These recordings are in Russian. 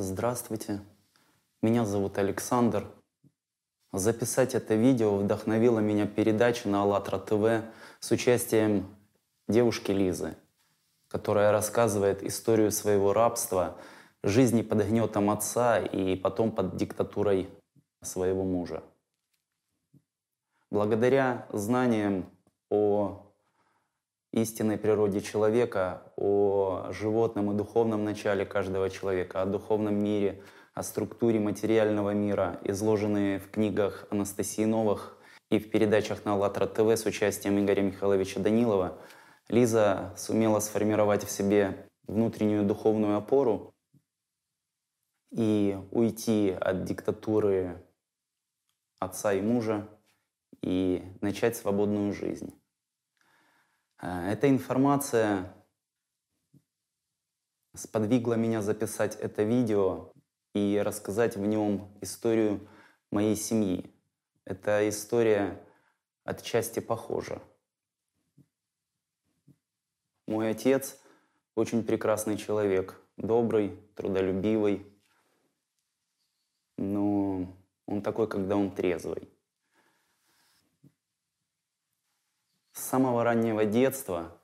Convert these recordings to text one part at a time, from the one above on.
Здравствуйте, меня зовут Александр. Записать это видео вдохновила меня передача на АЛЛАТРА ТВ с участием девушки Лизы, которая рассказывает историю своего рабства, жизни под гнетом отца и потом под диктатурой своего мужа. Благодаря знаниям о истинной природе человека, о животном и духовном начале каждого человека, о духовном мире, о структуре материального мира, изложенные в книгах Анастасии Новых и в передачах на АЛЛАТРА ТВ с участием Игоря Михайловича Данилова, Лиза сумела сформировать в себе внутреннюю духовную опору и уйти от диктатуры отца и мужа и начать свободную жизнь. Э, эта информация сподвигла меня записать это видео и рассказать в нем историю моей семьи. Эта история отчасти похожа. Мой отец очень прекрасный человек, добрый, трудолюбивый, но он такой, когда он трезвый. С самого раннего детства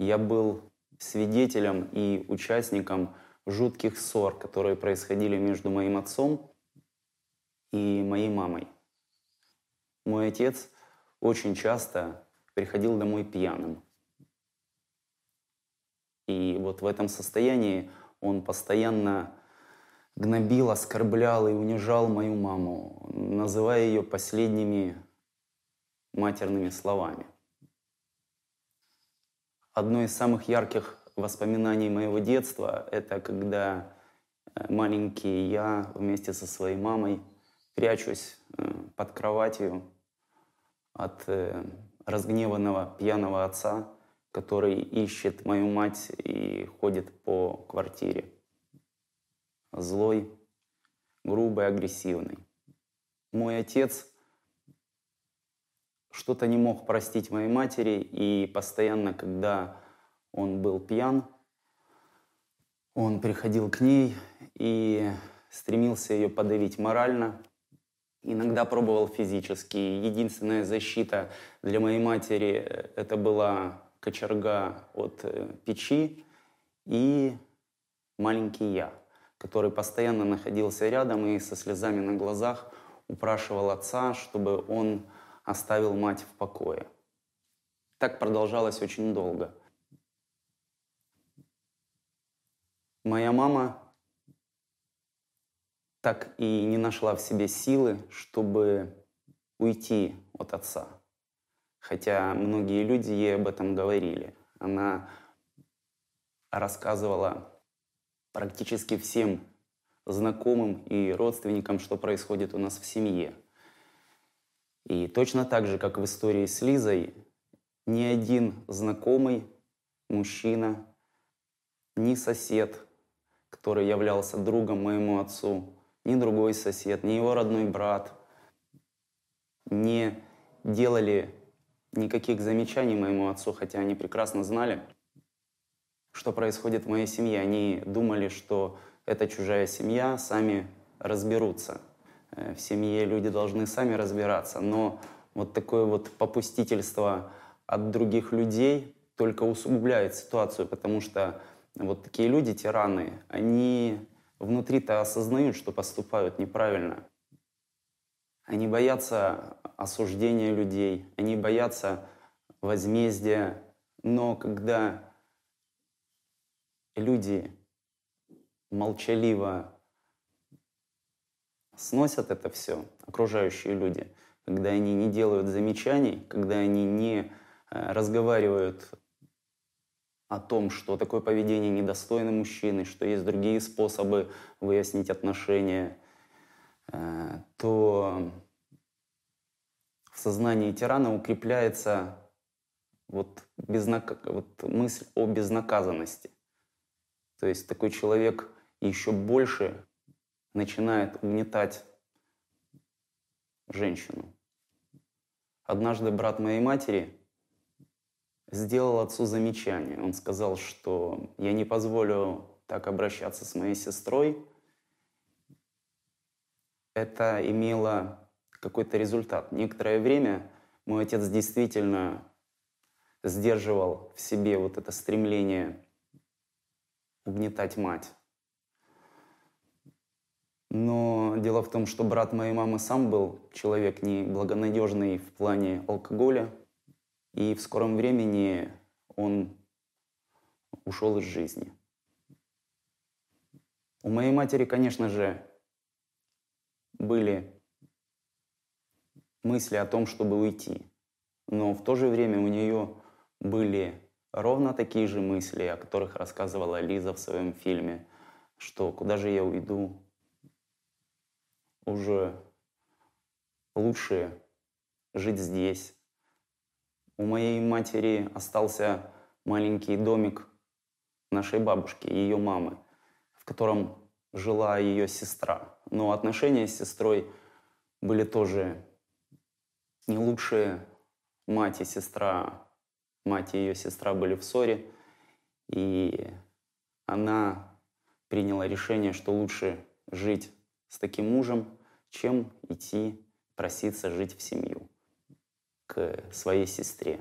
я был свидетелем и участником жутких ссор, которые происходили между моим отцом и моей мамой. Мой отец очень часто приходил домой пьяным. И вот в этом состоянии он постоянно гнобил, оскорблял и унижал мою маму, называя ее последними матерными словами. Одно из самых ярких воспоминаний моего детства – это когда э, маленький я вместе со своей мамой прячусь э, под кроватью от э, разгневанного пьяного отца, который ищет мою мать и ходит по квартире. Злой, грубый, агрессивный. Мой отец что-то не мог простить моей матери, и постоянно, когда он был пьян, он приходил к ней и стремился ее подавить морально, иногда пробовал физически. Единственная защита для моей матери – это была кочерга от э, печи и маленький я, который постоянно находился рядом и со слезами на глазах упрашивал отца, чтобы он оставил мать в покое. Так продолжалось очень долго. Моя мама так и не нашла в себе силы, чтобы уйти от отца. Хотя многие люди ей об этом говорили. Она рассказывала практически всем знакомым и родственникам, что происходит у нас в семье – и точно так же, как в истории с Лизой, ни один знакомый мужчина, ни сосед, который являлся другом моему отцу, ни другой сосед, ни его родной брат не делали никаких замечаний моему отцу, хотя они прекрасно знали, что происходит в моей семье. Они думали, что это чужая семья, сами разберутся – в семье люди должны сами разбираться, но вот такое вот попустительство от других людей только усугубляет ситуацию, потому что вот такие люди, тираны, они внутри-то осознают, что поступают неправильно. Они боятся осуждения людей, они боятся возмездия, но когда люди молчаливо сносят это все, окружающие люди, когда они не делают замечаний, когда они не э, разговаривают о том, что такое поведение недостойно мужчины, что есть другие способы выяснить отношения, э, то в сознании тирана укрепляется вот, безнак... вот мысль о безнаказанности. То есть такой человек еще больше начинает угнетать женщину. Однажды брат моей матери сделал отцу замечание. Он сказал, что я не позволю так обращаться с моей сестрой, это имело какой-то результат. Некоторое время мой отец действительно сдерживал в себе вот это стремление угнетать мать. Но дело в том, что брат моей мамы сам был человек неблагонадежный в плане алкоголя, и в скором времени он ушел из жизни. У моей матери, конечно же, были мысли о том, чтобы уйти. Но в то же время у нее были ровно такие же мысли, о которых рассказывала Лиза в своем фильме, что куда же я уйду, уже лучше жить здесь. У моей матери остался маленький домик нашей бабушки, ее мамы, в котором жила ее сестра. Но отношения с сестрой были тоже не лучшие. Мать и сестра, мать и ее сестра были в ссоре, и она приняла решение, что лучше жить с таким мужем, чем идти проситься жить в семью к своей сестре.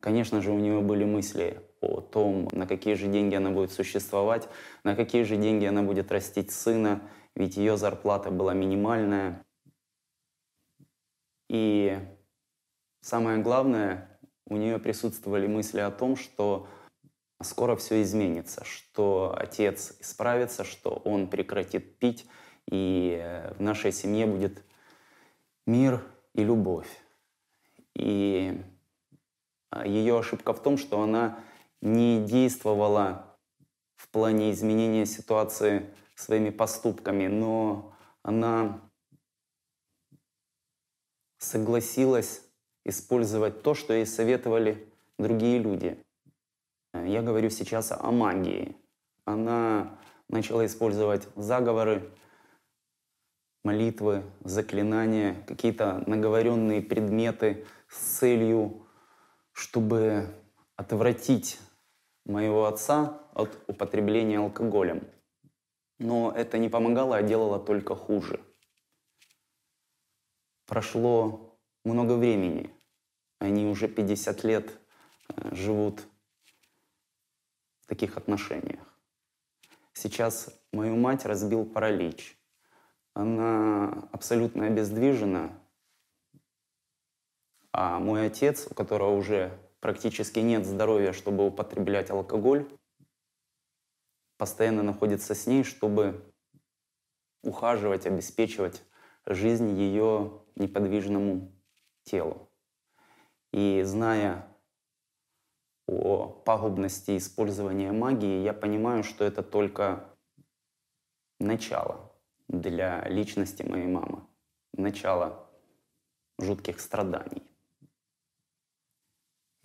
Конечно же, у нее были мысли о том, на какие же деньги она будет существовать, на какие же деньги она будет растить сына, ведь ее зарплата была минимальная. И самое главное, у нее присутствовали мысли о том, что скоро все изменится, что отец исправится, что он прекратит пить, и в нашей семье будет мир и любовь. И ее ошибка в том, что она не действовала в плане изменения ситуации своими поступками, но она согласилась использовать то, что ей советовали другие люди. Я говорю сейчас о магии. Она начала использовать заговоры, молитвы, заклинания, какие-то наговоренные предметы с целью, чтобы отвратить моего отца от употребления алкоголем. Но это не помогало, а делало только хуже. Прошло много времени. Они уже 50 лет э, живут таких отношениях. Сейчас мою мать разбил паралич. Она абсолютно обездвижена, а мой отец, у которого уже практически нет здоровья, чтобы употреблять алкоголь, постоянно находится с ней, чтобы ухаживать, обеспечивать жизнь ее неподвижному телу. И зная о пагубности использования магии, я понимаю, что это только начало для личности моей мамы, начало жутких страданий.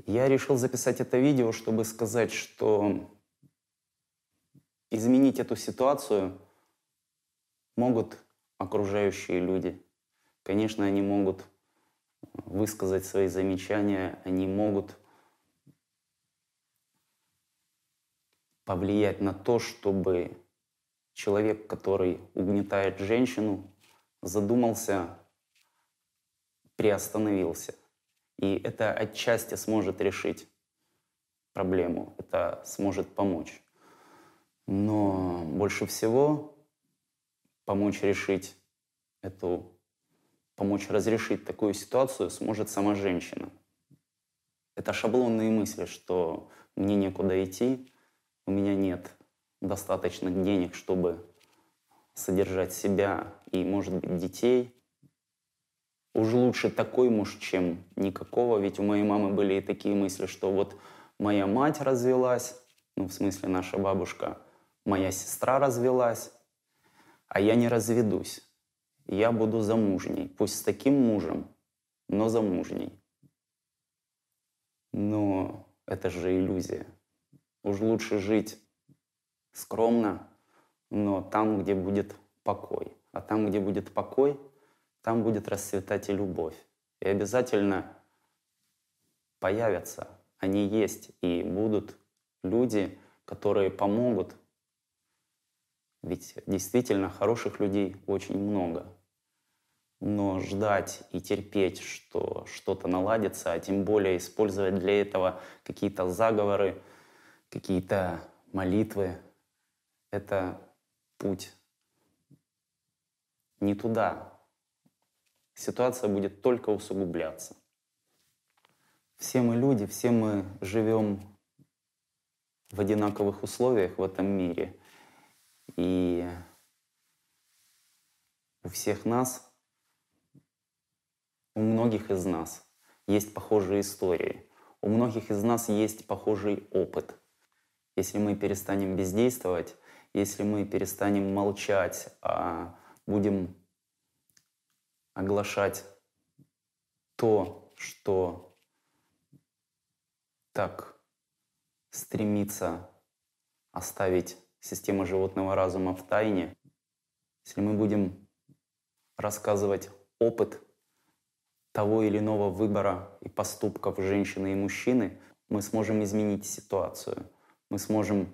Я решил записать это видео, чтобы сказать, что изменить эту ситуацию могут окружающие люди. Конечно, они могут высказать свои замечания, они могут повлиять на то, чтобы человек, который угнетает женщину, задумался, приостановился – и это отчасти сможет решить проблему, это сможет помочь. Но больше всего помочь решить эту, помочь разрешить такую ситуацию сможет сама женщина. Это шаблонные мысли, что мне некуда идти, у меня нет достаточных денег, чтобы содержать себя и, может быть, детей – уж лучше такой муж, чем никакого. Ведь у моей мамы были и такие мысли, что вот моя мать развелась, ну, в смысле наша бабушка, моя сестра развелась, а я не разведусь. Я буду замужней, пусть с таким мужем, но замужней. Но это же иллюзия. Уж лучше жить скромно, но там, где будет покой. А там, где будет покой, там будет расцветать и любовь. И обязательно появятся, они есть, и будут люди, которые помогут Ведь действительно хороших людей очень много. Но ждать и терпеть, что что-то наладится, а тем более использовать для этого какие-то заговоры, какие-то молитвы, это путь не туда. Ситуация будет только усугубляться. Все мы люди, все мы живем в одинаковых условиях в этом мире. И у всех нас, у многих из нас есть похожие истории. У многих из нас есть похожий опыт. Если мы перестанем бездействовать, если мы перестанем молчать, а будем оглашать то, что так стремится оставить система животного разума в тайне, если мы будем рассказывать опыт того или иного выбора и поступков женщины и мужчины, мы сможем изменить ситуацию. Мы сможем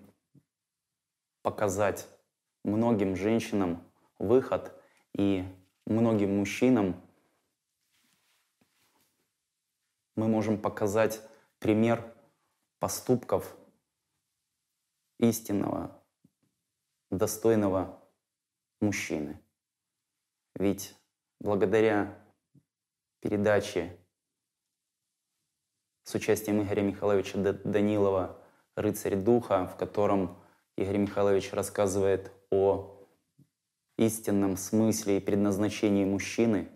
показать многим женщинам выход и многим мужчинам мы можем показать пример поступков истинного, достойного мужчины. Ведь благодаря передаче с участием Игоря Михайловича Данилова «Рыцарь духа», в котором Игорь Михайлович рассказывает о истинном смысле и предназначении мужчины,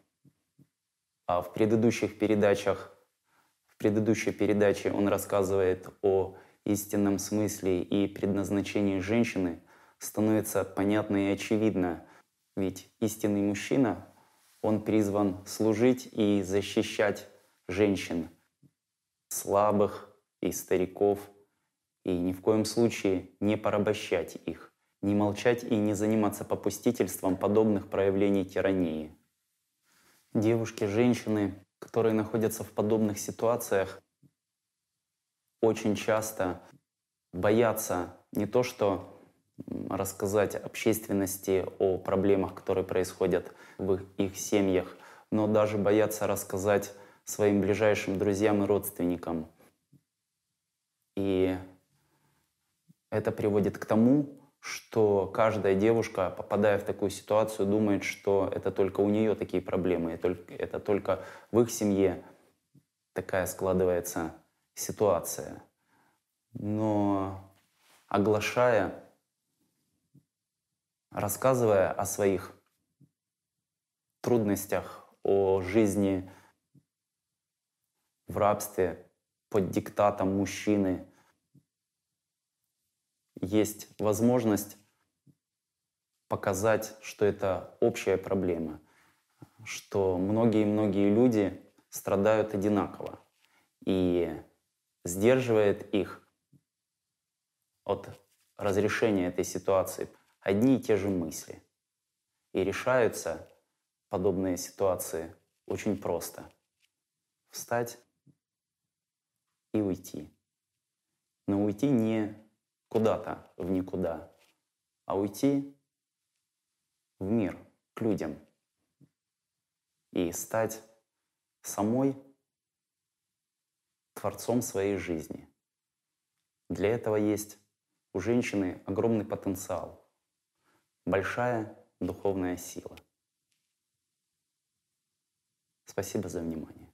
а в предыдущих передачах, в предыдущей передаче он рассказывает о истинном смысле и предназначении женщины, становится понятно и очевидно. Ведь истинный мужчина, он призван служить и защищать женщин, слабых и стариков, и ни в коем случае не порабощать их не молчать и не заниматься попустительством подобных проявлений тирании. Девушки, женщины, которые находятся в подобных ситуациях, очень часто боятся не то что рассказать общественности о проблемах, которые происходят в их семьях, но даже боятся рассказать своим ближайшим друзьям и родственникам. И это приводит к тому, что каждая девушка, попадая в такую ситуацию, думает, что это только у нее такие проблемы, это только в их семье такая складывается ситуация. Но оглашая, рассказывая о своих трудностях, о жизни в рабстве под диктатом мужчины – есть возможность показать, что это общая проблема, что многие-многие люди страдают одинаково. И сдерживает их от разрешения этой ситуации одни и те же мысли. И решаются подобные ситуации очень просто. Встать и уйти. Но уйти не куда-то в никуда, а уйти в мир, к людям и стать самой творцом своей жизни. Для этого есть у женщины огромный потенциал, большая духовная сила. Спасибо за внимание.